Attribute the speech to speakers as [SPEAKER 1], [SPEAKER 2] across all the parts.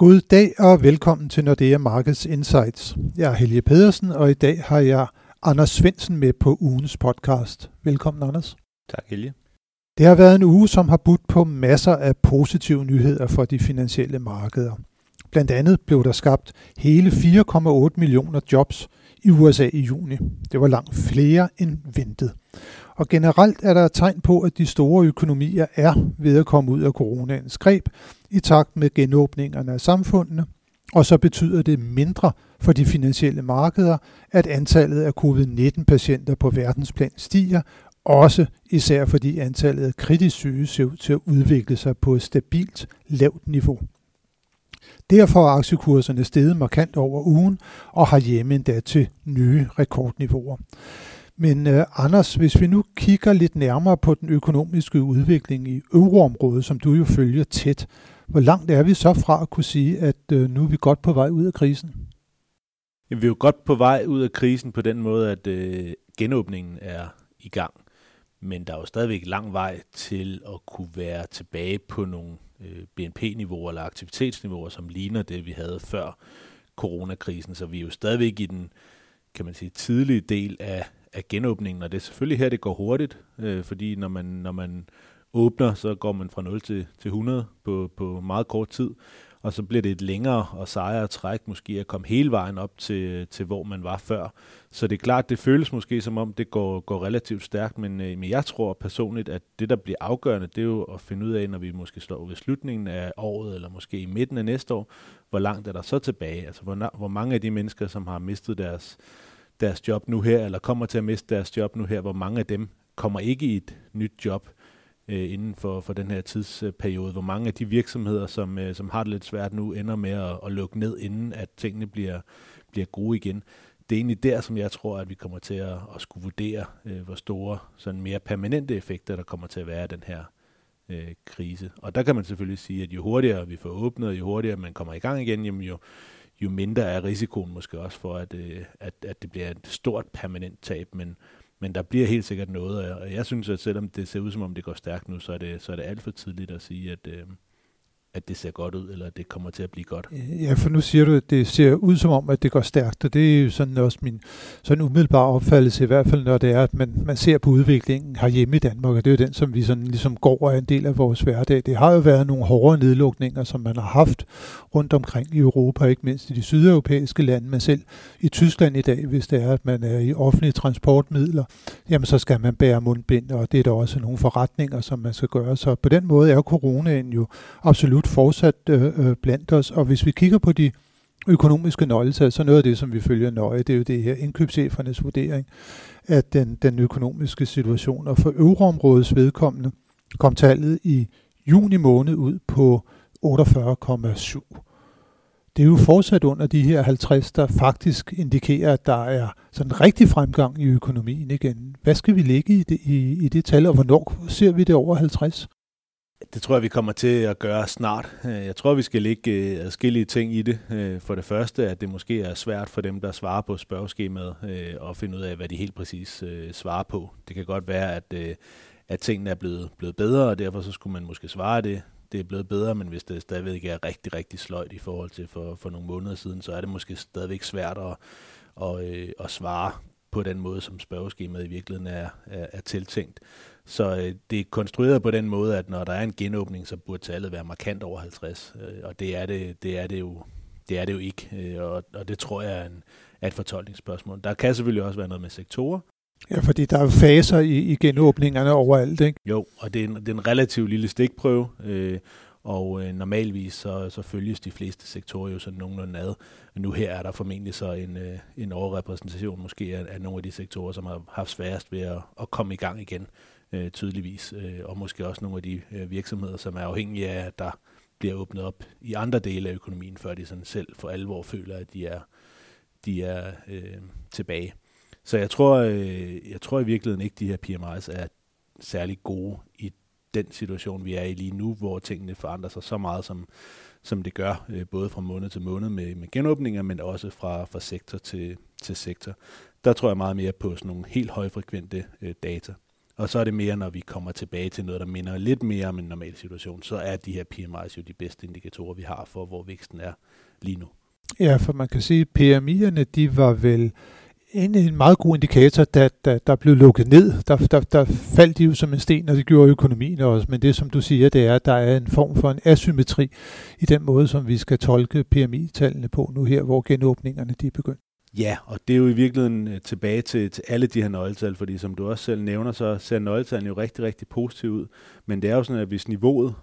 [SPEAKER 1] God dag og velkommen til Nordea Markets Insights. Jeg er Helge Pedersen, og i dag har jeg Anders Svensen med på ugens podcast. Velkommen, Anders.
[SPEAKER 2] Tak, Helge.
[SPEAKER 1] Det har været en uge, som har budt på masser af positive nyheder for de finansielle markeder. Blandt andet blev der skabt hele 4,8 millioner jobs i USA i juni. Det var langt flere end ventet. Og generelt er der tegn på, at de store økonomier er ved at komme ud af coronaens greb i takt med genåbningerne af samfundene, og så betyder det mindre for de finansielle markeder, at antallet af covid-19-patienter på verdensplan stiger, også især fordi antallet af kritisk syge ser ud til at udvikle sig på et stabilt lavt niveau. Derfor er aktiekurserne steget markant over ugen og har hjemme endda til nye rekordniveauer. Men uh, Anders, hvis vi nu kigger lidt nærmere på den økonomiske udvikling i euroområdet, som du jo følger tæt, hvor langt er vi så fra at kunne sige, at uh, nu er vi godt på vej ud af krisen?
[SPEAKER 2] Jamen, vi er jo godt på vej ud af krisen på den måde, at uh, genåbningen er i gang. Men der er jo stadigvæk lang vej til at kunne være tilbage på nogle uh, BNP-niveauer eller aktivitetsniveauer, som ligner det, vi havde før coronakrisen. Så vi er jo stadigvæk i den, kan man sige, tidlige del af af genåbningen, og det er selvfølgelig her, det går hurtigt, øh, fordi når man, når man åbner, så går man fra 0 til, til 100 på, på meget kort tid, og så bliver det et længere og sejere træk måske at komme hele vejen op til, til hvor man var før. Så det er klart, det føles måske som om, det går, går relativt stærkt, men, øh, men jeg tror personligt, at det, der bliver afgørende, det er jo at finde ud af, når vi måske står ved slutningen af året, eller måske i midten af næste år, hvor langt er der så tilbage? Altså, hvor, hvor mange af de mennesker, som har mistet deres deres job nu her, eller kommer til at miste deres job nu her, hvor mange af dem kommer ikke i et nyt job øh, inden for, for den her tidsperiode. Hvor mange af de virksomheder, som, øh, som har det lidt svært nu, ender med at, at lukke ned, inden at tingene bliver, bliver gode igen. Det er egentlig der, som jeg tror, at vi kommer til at, at skulle vurdere, øh, hvor store sådan mere permanente effekter, der kommer til at være af den her øh, krise. Og der kan man selvfølgelig sige, at jo hurtigere vi får åbnet, jo hurtigere man kommer i gang igen, jamen jo, jo mindre er risikoen måske også for, at, øh, at, at det bliver et stort permanent tab, men, men der bliver helt sikkert noget, og jeg synes, at selvom det ser ud som om det går stærkt nu, så er det, så er det alt for tidligt at sige, at, øh, at det ser godt ud, eller at det kommer til at blive godt.
[SPEAKER 1] Ja, for nu siger du, at det ser ud som om, at det går stærkt, og det er jo sådan også min sådan umiddelbare opfattelse, i hvert fald når det er, at man, man ser på udviklingen herhjemme i Danmark, og det er jo den, som vi sådan ligesom går og er en del af vores hverdag. Det har jo været nogle hårde nedlukninger, som man har haft rundt omkring i Europa, ikke mindst i de sydeuropæiske lande, men selv i Tyskland i dag, hvis det er, at man er i offentlige transportmidler, jamen så skal man bære mundbind, og det er der også nogle forretninger, som man skal gøre. Så på den måde er coronaen jo absolut absolut fortsat øh, øh, blandt os. Og hvis vi kigger på de økonomiske nøgletal, så noget af det, som vi følger nøje, det er jo det her indkøbschefernes vurdering af den, den økonomiske situation. Og for euroområdets vedkommende kom tallet i juni måned ud på 48,7. Det er jo fortsat under de her 50, der faktisk indikerer, at der er sådan rigtig fremgang i økonomien igen. Hvad skal vi lægge i det, i, i det tal, og hvornår ser vi det over 50?
[SPEAKER 2] Det tror jeg, vi kommer til at gøre snart. Øh, jeg tror, vi skal lægge øh, adskillige ting i det. Øh, for det første, at det måske er svært for dem, der svarer på spørgeskemaet, at finde ud af, hvad de helt præcis svarer på. Det kan godt være, at, at tingene er blevet, blevet bedre, og derfor så skulle man måske svare det. Det er blevet bedre, men hvis det stadigvæk er rigtig, rigtig sløjt i forhold til for, for nogle måneder siden, så er det måske stadigvæk svært at, at, at svare på den måde, som spørgeskemaet i virkeligheden er, er, er tiltænkt. Så øh, det er konstrueret på den måde, at når der er en genåbning, så burde tallet være markant over 50. Øh, og det er det, det, er det, jo, det er det jo ikke. Øh, og, og det tror jeg er, en, er et fortolkningsspørgsmål. Der kan selvfølgelig også være noget med sektorer.
[SPEAKER 1] Ja, fordi der er faser i, i genåbningerne overalt, ikke?
[SPEAKER 2] Jo, og det er en, det er en relativt lille stikprøve. Øh, og øh, normalvis så, så følges de fleste sektorer jo sådan nogenlunde ad. Nu her er der formentlig så en, øh, en overrepræsentation måske af, af nogle af de sektorer, som har haft sværest ved at, at komme i gang igen øh, tydeligvis, øh, og måske også nogle af de øh, virksomheder, som er afhængige af, at der bliver åbnet op i andre dele af økonomien, før de sådan selv for alvor føler, at de er, de er øh, tilbage. Så jeg tror, øh, jeg tror i virkeligheden ikke, at de her PMI's er særlig gode i den situation, vi er i lige nu, hvor tingene forandrer sig så meget, som, som det gør, øh, både fra måned til måned med, med genåbninger, men også fra, fra sektor til, til sektor. Der tror jeg meget mere på sådan nogle helt højfrekvente øh, data. Og så er det mere, når vi kommer tilbage til noget, der minder lidt mere om en normal situation, så er de her PMI's jo de bedste indikatorer, vi har for, hvor væksten er lige nu.
[SPEAKER 1] Ja, for man kan sige, at PMI'erne, de var vel en, en meget god indikator, da, da der blev lukket ned. Der, der, der faldt de jo som en sten, og det gjorde økonomien også. Men det, som du siger, det er, at der er en form for en asymmetri i den måde, som vi skal tolke PMI-tallene på nu her, hvor genåbningerne de er begyndt.
[SPEAKER 2] Ja, og det er jo i virkeligheden øh, tilbage til, til alle de her nøgletal, fordi som du også selv nævner, så ser nøgletallene jo rigtig, rigtig positivt ud. Men det er jo sådan, at hvis niveauet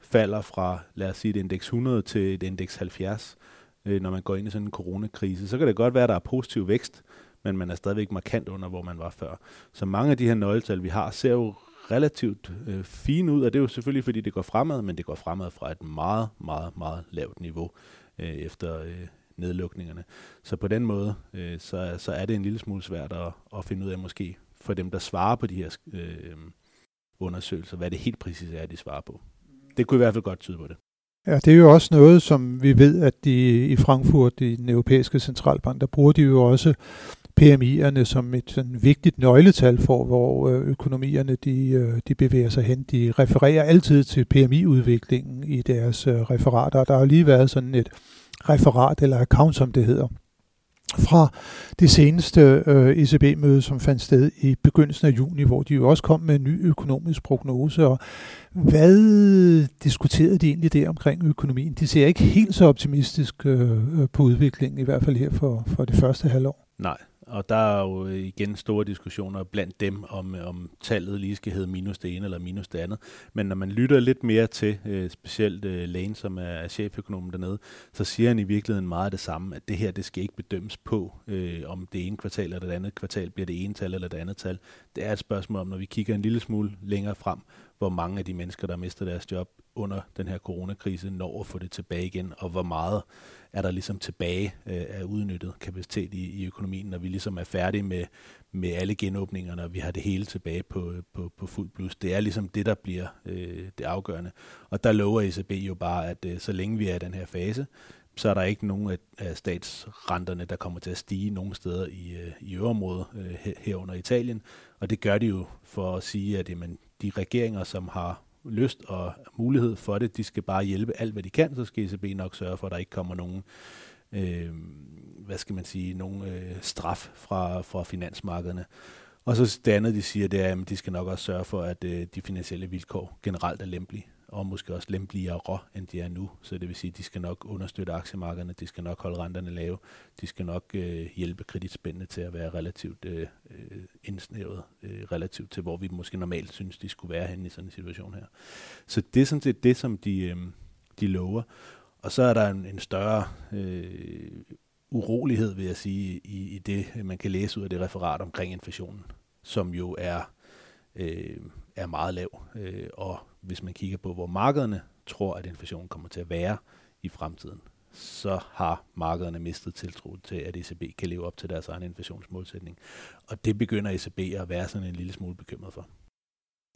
[SPEAKER 2] falder fra, lad os sige, et indeks 100 til et indeks 70, øh, når man går ind i sådan en coronakrise, så kan det godt være, at der er positiv vækst, men man er stadigvæk markant under, hvor man var før. Så mange af de her nøgletal, vi har, ser jo relativt øh, fine ud, og det er jo selvfølgelig, fordi det går fremad, men det går fremad fra et meget, meget, meget lavt niveau øh, efter øh, nedlukningerne. Så på den måde, øh, så, så er det en lille smule svært at, at finde ud af måske for dem, der svarer på de her øh, undersøgelser, hvad det helt præcis er, de svarer på. Det kunne i hvert fald godt tyde på det.
[SPEAKER 1] Ja, det er jo også noget, som vi ved, at de i Frankfurt, i den europæiske centralbank, der bruger de jo også PMI'erne som et sådan vigtigt nøgletal for, hvor øh, økonomierne de, øh, de bevæger sig hen. De refererer altid til PMI-udviklingen i deres øh, referater. Der har lige været sådan et referat, eller account, som det hedder, fra det seneste øh, ECB-møde, som fandt sted i begyndelsen af juni, hvor de jo også kom med en ny økonomisk prognose. Og hvad diskuterede de egentlig der omkring økonomien? De ser ikke helt så optimistisk øh, øh på udviklingen, i hvert fald her for, for det første halvår.
[SPEAKER 2] Nej, og der er jo igen store diskussioner blandt dem, om, om tallet lige skal hedde minus det ene eller minus det andet. Men når man lytter lidt mere til, øh, specielt øh, Lane, som er, er cheføkonomen dernede, så siger han i virkeligheden meget det samme, at det her, det skal ikke bedømmes på, øh, om det ene kvartal eller det andet kvartal bliver det ene tal eller det andet tal. Det er et spørgsmål om, når vi kigger en lille smule længere frem, hvor mange af de mennesker, der mister deres job under den her coronakrise, når at få det tilbage igen, og hvor meget er der ligesom tilbage øh, af udnyttet kapacitet i, i økonomien, når vi ligesom er færdige med, med alle genåbningerne, og vi har det hele tilbage på, på, på fuld plus. Det er ligesom det, der bliver øh, det afgørende. Og der lover ECB jo bare, at øh, så længe vi er i den her fase, så er der ikke nogen af, statsrenterne, der kommer til at stige nogen steder i, øh, i øvrigt øh, herunder Italien. Og det gør de jo for at sige, at jamen, de regeringer, som har lyst og mulighed for det. De skal bare hjælpe alt, hvad de kan, så skal ECB nok sørge for, at der ikke kommer nogen, øh, hvad skal man sige, nogen øh, straf fra, fra finansmarkederne. Og så det andet, de siger, det er, at de skal nok også sørge for, at øh, de finansielle vilkår generelt er lempelige og måske også lempeligere, end de er nu. Så det vil sige, at de skal nok understøtte aktiemarkederne, de skal nok holde renterne lave, de skal nok øh, hjælpe kreditspændene til at være relativt øh, øh indsnævet, øh, relativt til, hvor vi måske normalt synes, de skulle være henne i sådan en situation her. Så det er sådan set det, som de, øh, de lover. Og så er der en, en større øh, urolighed, vil jeg sige, i, i det, man kan læse ud af det referat omkring inflationen, som jo er, øh, er meget lav. Øh, og hvis man kigger på, hvor markederne tror, at inflationen kommer til at være i fremtiden, så har markederne mistet tiltro til, at ECB kan leve op til deres egen inflationsmålsætning. Og det begynder ECB at være sådan en lille smule bekymret for.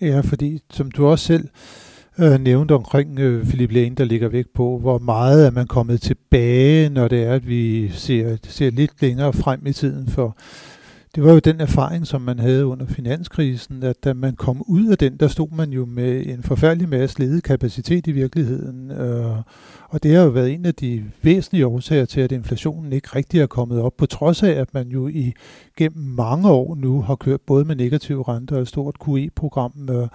[SPEAKER 1] Ja, fordi som du også selv øh, nævnte omkring øh, Philip Lane, der ligger væk på, hvor meget er man kommet tilbage, når det er, at vi ser, ser lidt længere frem i tiden for det var jo den erfaring, som man havde under finanskrisen, at da man kom ud af den, der stod man jo med en forfærdelig masse ledig kapacitet i virkeligheden. Øh, og det har jo været en af de væsentlige årsager til, at inflationen ikke rigtig er kommet op, på trods af, at man jo i gennem mange år nu har kørt både med negative renter og et stort QE-program. Øh,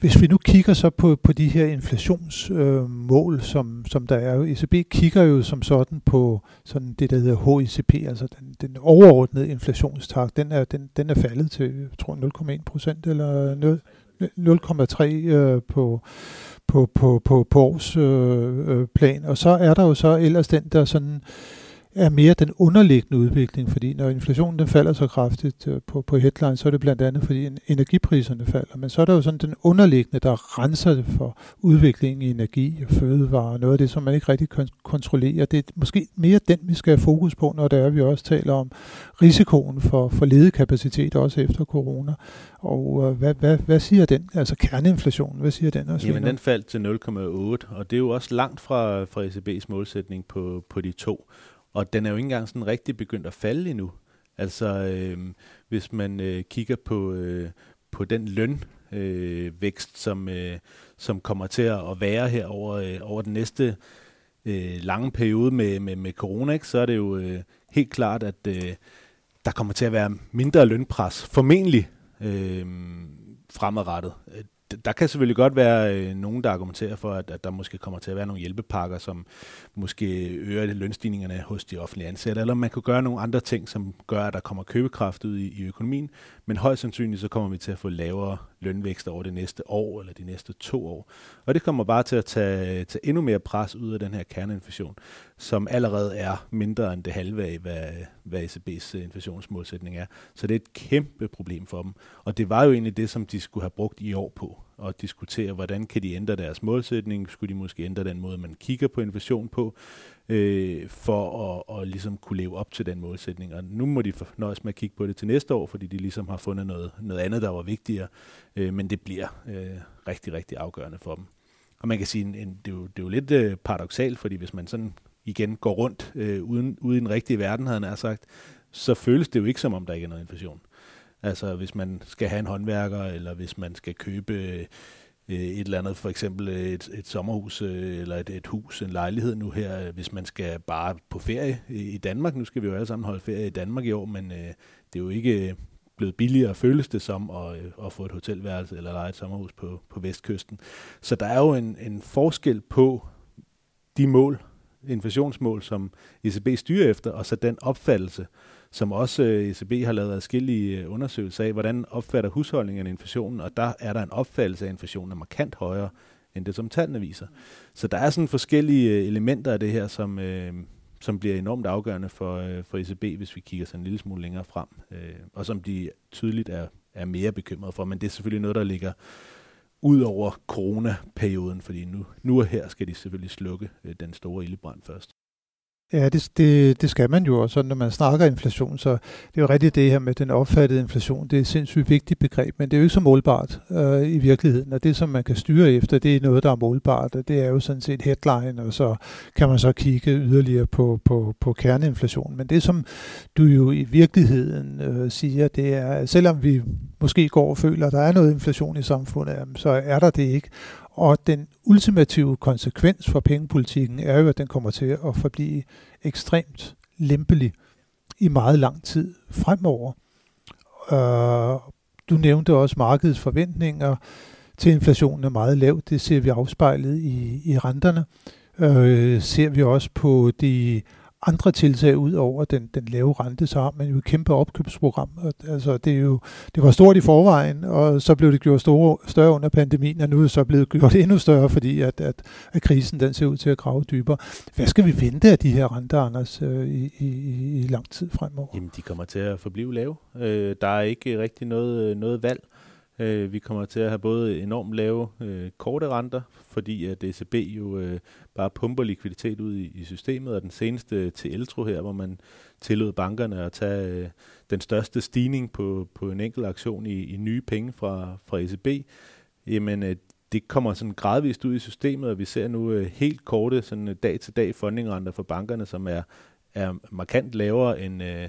[SPEAKER 1] hvis vi nu kigger så på, på de her inflationsmål, øh, som, som der er, ECB kigger jo som sådan på sådan det, der hedder HICP, altså den, den overordnede inflationstakt, den er, den, den er faldet til, jeg tror, 0,1 procent eller 0,3 øh, på, på, på, på, på årsplan. Øh, øh og så er der jo så ellers den, der sådan øh, er mere den underliggende udvikling, fordi når inflationen den falder så kraftigt øh, på, på headline, så er det blandt andet, fordi energipriserne falder. Men så er der jo sådan den underliggende, der renser det for udviklingen i energi og fødevarer, noget af det, som man ikke rigtig kan kontrollere. Det er måske mere den, vi skal have fokus på, når det er, vi også taler om risikoen for, for ledig kapacitet, også efter corona. Og øh, hvad, hvad, hvad siger den? Altså kerneinflationen, hvad siger den også?
[SPEAKER 2] Jamen den faldt til 0,8, og det er jo også langt fra, fra ECB's målsætning på, på de to. Og den er jo ikke engang sådan rigtig begyndt at falde endnu. Altså, øh, hvis man øh, kigger på, øh, på den løn øh, vækst, som, øh, som kommer til at være her over, øh, over den næste øh, lange periode med, med, med corona, ikke? så er det jo øh, helt klart, at øh, der kommer til at være mindre lønpres, formentlig øh, fremadrettet der kan selvfølgelig godt være øh, nogen, der argumenterer for, at, at der måske kommer til at være nogle hjælpepakker, som måske øger lønstigningerne hos de offentlige ansatte, eller man kunne gøre nogle andre ting, som gør, at der kommer købekraft ud i, i økonomien, men højst sandsynligt så kommer vi til at få lavere lønvækst over det næste år, eller de næste to år. Og det kommer bare til at tage, tage endnu mere pres ud af den her kerneinflation, som allerede er mindre end det halve af, hvad, hvad ECB's øh, inflationsmålsætning er. Så det er et kæmpe problem for dem. Og det var jo egentlig det, som de skulle have brugt i år på at diskutere, hvordan kan de ændre deres målsætning, skulle de måske ændre den måde, man kigger på inflation på, øh, for at, at ligesom kunne leve op til den målsætning. Og nu må de nøjes med at kigge på det til næste år, fordi de ligesom har fundet noget, noget andet, der var vigtigere, øh, men det bliver øh, rigtig, rigtig afgørende for dem. Og man kan sige, en, en, det, er jo, det er jo lidt øh, paradoxalt, fordi hvis man sådan igen går rundt øh, uden, uden i den rigtige verden, havde han sagt, så føles det jo ikke som om, der ikke er noget inflation. Altså hvis man skal have en håndværker, eller hvis man skal købe øh, Øh, et eller andet, for eksempel øh, et, et sommerhus, øh, eller et, et hus, en lejlighed nu her, øh, hvis man skal bare på ferie i Danmark. Nu skal vi jo alle sammen holde ferie i Danmark i år, men øh, det er jo ikke blevet billigere, føles det som, at, at få et hotelværelse eller lege et sommerhus på, på vestkysten. Så der er jo en, en forskel på de mål, inflationsmål, som ECB styrer efter, og så den opfattelse, som også øh, ECB har lavet adskillige øh, undersøgelser af, hvordan opfatter husholdningerne inflationen, og der er der en opfattelse af, inflationen er markant højere, end det som tallene viser. Så der er sådan forskellige øh, elementer af det her, som, øh, som bliver enormt afgørende for, øh, for ECB, hvis vi kigger sådan en lille smule længere frem, øh, og som de tydeligt er, er mere bekymrede for. Men det er selvfølgelig noget, der ligger ud over coronaperioden, fordi nu, nu og her skal de selvfølgelig slukke øh, den store ildebrand først.
[SPEAKER 1] Ja, det, det, det skal man jo også, når man snakker inflation, så det er jo rigtigt det her med den opfattede inflation. Det er et sindssygt vigtigt begreb, men det er jo ikke så målbart øh, i virkeligheden, og det, som man kan styre efter, det er noget, der er målbart, og det er jo sådan set headline, og så kan man så kigge yderligere på, på, på kerneinflation. Men det, som du jo i virkeligheden øh, siger, det er, at selvom vi måske går og føler, at der er noget inflation i samfundet, så er der det ikke. Og den ultimative konsekvens for pengepolitikken er jo, at den kommer til at forblive ekstremt lempelig i meget lang tid fremover. Øh, du nævnte også markedets forventninger til inflationen er meget lav. Det ser vi afspejlet i, i renterne. Øh, ser vi også på de andre tiltag ud over den, den lave rente, så har man jo et kæmpe opkøbsprogram. Altså, det, er jo, det var stort i forvejen, og så blev det gjort store, større under pandemien, og nu er det så blevet gjort endnu større, fordi at, at, at krisen den ser ud til at grave dybere. Hvad skal vi vente af de her renter, Anders, øh, i, i, i lang tid fremover?
[SPEAKER 2] Jamen, de kommer til at forblive lave. Øh, der er ikke rigtig noget, øh, noget valg. Øh, vi kommer til at have både enormt lave øh, korte renter, fordi at ECB jo øh, bare pumper likviditet ud i, i systemet, og den seneste til Eltro her, hvor man tillod bankerne at tage øh, den største stigning på, på en enkelt aktion i, i nye penge fra, fra ECB, jamen øh, det kommer sådan gradvist ud i systemet, og vi ser nu øh, helt korte sådan øh, dag-til-dag fundingrenter for bankerne, som er, er markant lavere end, øh,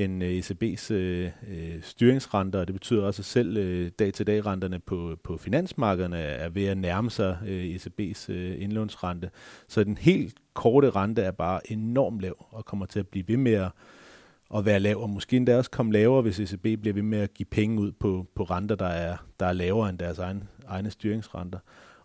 [SPEAKER 2] end øh, ECB's øh, øh, styringsrenter, og det betyder også, at selv øh, dag-til-dag-renterne på, på finansmarkederne er ved at nærme sig øh, ECB's øh, indlånsrente. Så den helt korte rente er bare enormt lav, og kommer til at blive ved med at, at være lav, og måske endda også komme lavere, hvis ECB bliver ved med at give penge ud på, på renter, der er, der er lavere end deres egen, egne styringsrenter.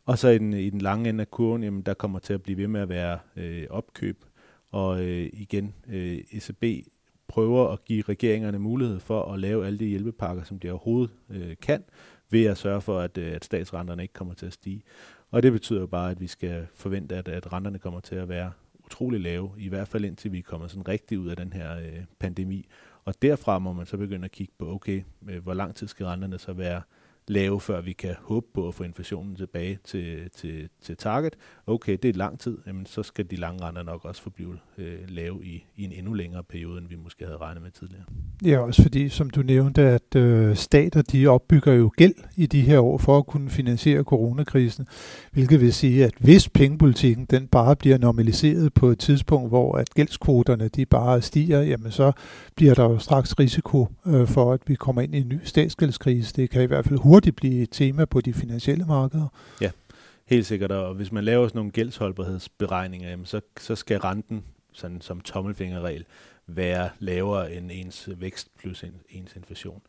[SPEAKER 2] Og så i den, i den lange ende af kurven, jamen, der kommer til at blive ved med at være øh, opkøb, og øh, igen, øh, ECB prøver at give regeringerne mulighed for at lave alle de hjælpepakker, som de overhovedet øh, kan, ved at sørge for, at, øh, at statsrenterne ikke kommer til at stige. Og det betyder jo bare, at vi skal forvente, at, at renterne kommer til at være utrolig lave, i hvert fald indtil vi kommer sådan rigtig ud af den her øh, pandemi. Og derfra må man så begynde at kigge på, okay, øh, hvor lang tid skal renterne så være, lave, før vi kan håbe på at få inflationen tilbage til, til, til target. Okay, det er lang tid, jamen så skal de lange renter nok også forblive øh, lave i, i en endnu længere periode, end vi måske havde regnet med tidligere.
[SPEAKER 1] Ja, også fordi, som du nævnte, at øh, stater de opbygger jo gæld i de her år for at kunne finansiere coronakrisen, hvilket vil sige, at hvis pengepolitikken den bare bliver normaliseret på et tidspunkt, hvor at gældskvoterne de bare stiger, jamen så bliver der jo straks risiko øh, for, at vi kommer ind i en ny statsgældskrise. Det kan i hvert fald hurtigt blive et tema på de finansielle markeder.
[SPEAKER 2] Ja, helt sikkert. Og hvis man laver sådan nogle gældsholdbarhedsberegninger, jamen så, så skal renten sådan som tommelfingerregel være lavere end ens vækst plus ens inflation.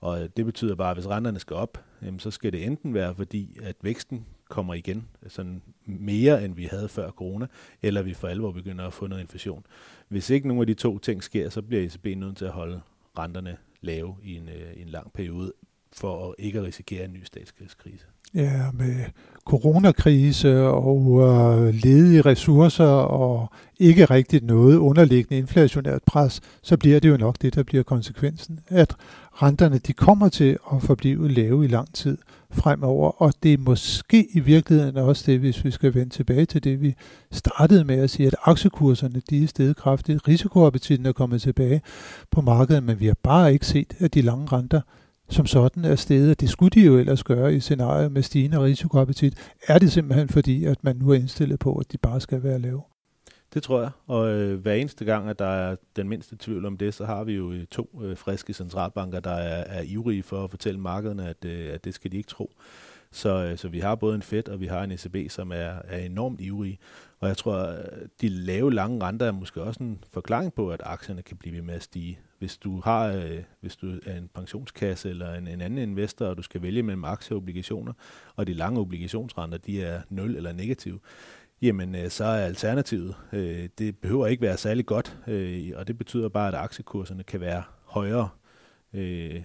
[SPEAKER 2] Og det betyder bare, at hvis renterne skal op, jamen så skal det enten være fordi, at væksten kommer igen sådan mere, end vi havde før corona, eller vi for alvor begynder at få noget inflation. Hvis ikke nogen af de to ting sker, så bliver ECB nødt til at holde renterne lave i en, øh, en lang periode, for at ikke at risikere en ny statskrise.
[SPEAKER 1] Ja, med coronakrise og øh, ledige ressourcer og ikke rigtigt noget underliggende inflationært pres, så bliver det jo nok det, der bliver konsekvensen, at renterne de kommer til at forblive lave i lang tid fremover, og det er måske i virkeligheden også det, hvis vi skal vende tilbage til det, vi startede med at sige, at aktiekurserne de er steget kraftigt, risikoappetitten er kommet tilbage på markedet, men vi har bare ikke set, at de lange renter som sådan er stedet. Det skulle de jo ellers gøre i scenarier med stigende risikoappetit. Er det simpelthen fordi, at man nu er indstillet på, at de bare skal være lave?
[SPEAKER 2] Det tror jeg, og øh, hver eneste gang, at der er den mindste tvivl om det, så har vi jo øh, to øh, friske centralbanker, der er, er ivrige for at fortælle markederne, at, øh, at det skal de ikke tro. Så, øh, så vi har både en Fed og vi har en ECB, som er, er enormt ivrige. Og jeg tror, de lave lange renter er måske også en forklaring på, at aktierne kan blive ved med at stige. Hvis du har, øh, hvis du er en pensionskasse eller en, en anden investor, og du skal vælge mellem aktier og obligationer, og de lange obligationsrenter, de er 0 eller negative, jamen øh, så er alternativet, øh, det behøver ikke være særlig godt, øh, og det betyder bare, at aktiekurserne kan være højere, øh,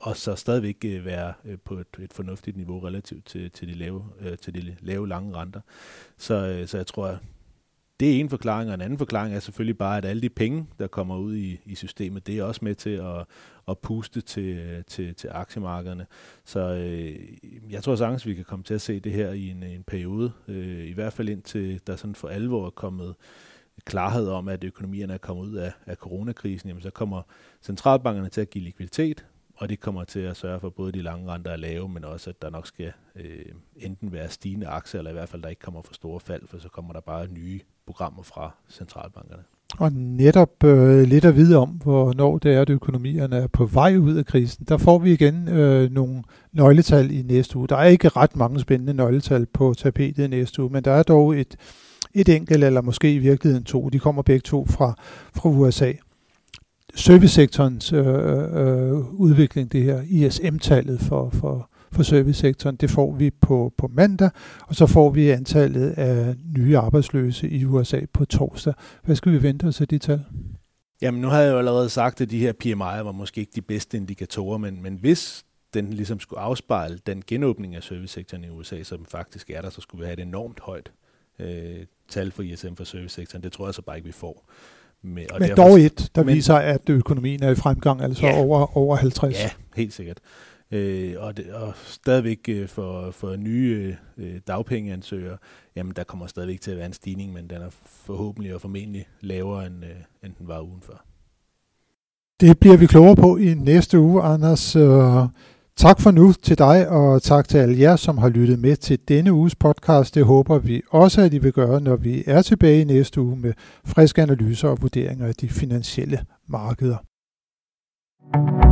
[SPEAKER 2] og så stadigvæk øh, være øh, på et, et fornuftigt niveau relativt til, til, de lave, øh, til de lave lange renter. Så, så jeg tror, det er en forklaring, og en anden forklaring er selvfølgelig bare, at alle de penge, der kommer ud i, i systemet, det er også med til at, at puste til, til, til aktiemarkederne. Så øh, jeg tror sagtens, vi kan komme til at se det her i en, en periode, øh, i hvert fald indtil der sådan for alvor er kommet klarhed om, at økonomierne er kommet ud af, af coronakrisen, jamen så kommer centralbankerne til at give likviditet, og det kommer til at sørge for både de lange renter er lave, men også at der nok skal øh, enten være stigende aktier, eller i hvert fald der ikke kommer for store fald, for så kommer der bare nye programmer fra centralbankerne.
[SPEAKER 1] Og netop øh, lidt at vide om, hvornår det er, at økonomierne er på vej ud af krisen. Der får vi igen øh, nogle nøgletal i næste uge. Der er ikke ret mange spændende nøgletal på tapetet i næste uge, men der er dog et, et enkelt, eller måske i virkeligheden to. De kommer begge to fra, fra USA servicesektorens øh, øh, udvikling, det her ISM-tallet for, for, for servicesektoren, det får vi på, på mandag, og så får vi antallet af nye arbejdsløse i USA på torsdag. Hvad skal vi vente os af de tal?
[SPEAKER 2] Jamen nu havde jeg jo allerede sagt, at de her PMI'er var måske ikke de bedste indikatorer, men, men hvis den ligesom skulle afspejle den genåbning af servicesektoren i USA, som faktisk er der, så skulle vi have et enormt højt øh, tal for ISM for servicesektoren. Det tror jeg så bare ikke, vi får.
[SPEAKER 1] Med, og men derfor, dog et, der men, viser, at økonomien er i fremgang, altså ja, over, over 50.
[SPEAKER 2] Ja, helt sikkert. Øh, og, det, og stadigvæk øh, for, for nye øh, dagpengeansøgere, jamen der kommer stadigvæk til at være en stigning, men den er forhåbentlig og formentlig lavere, end, øh, end den var ugen før.
[SPEAKER 1] Det bliver vi klogere på i næste uge, Anders. Øh, Tak for nu til dig, og tak til alle jer, som har lyttet med til denne uges podcast. Det håber vi også, at I vil gøre, når vi er tilbage i næste uge med friske analyser og vurderinger af de finansielle markeder. thank you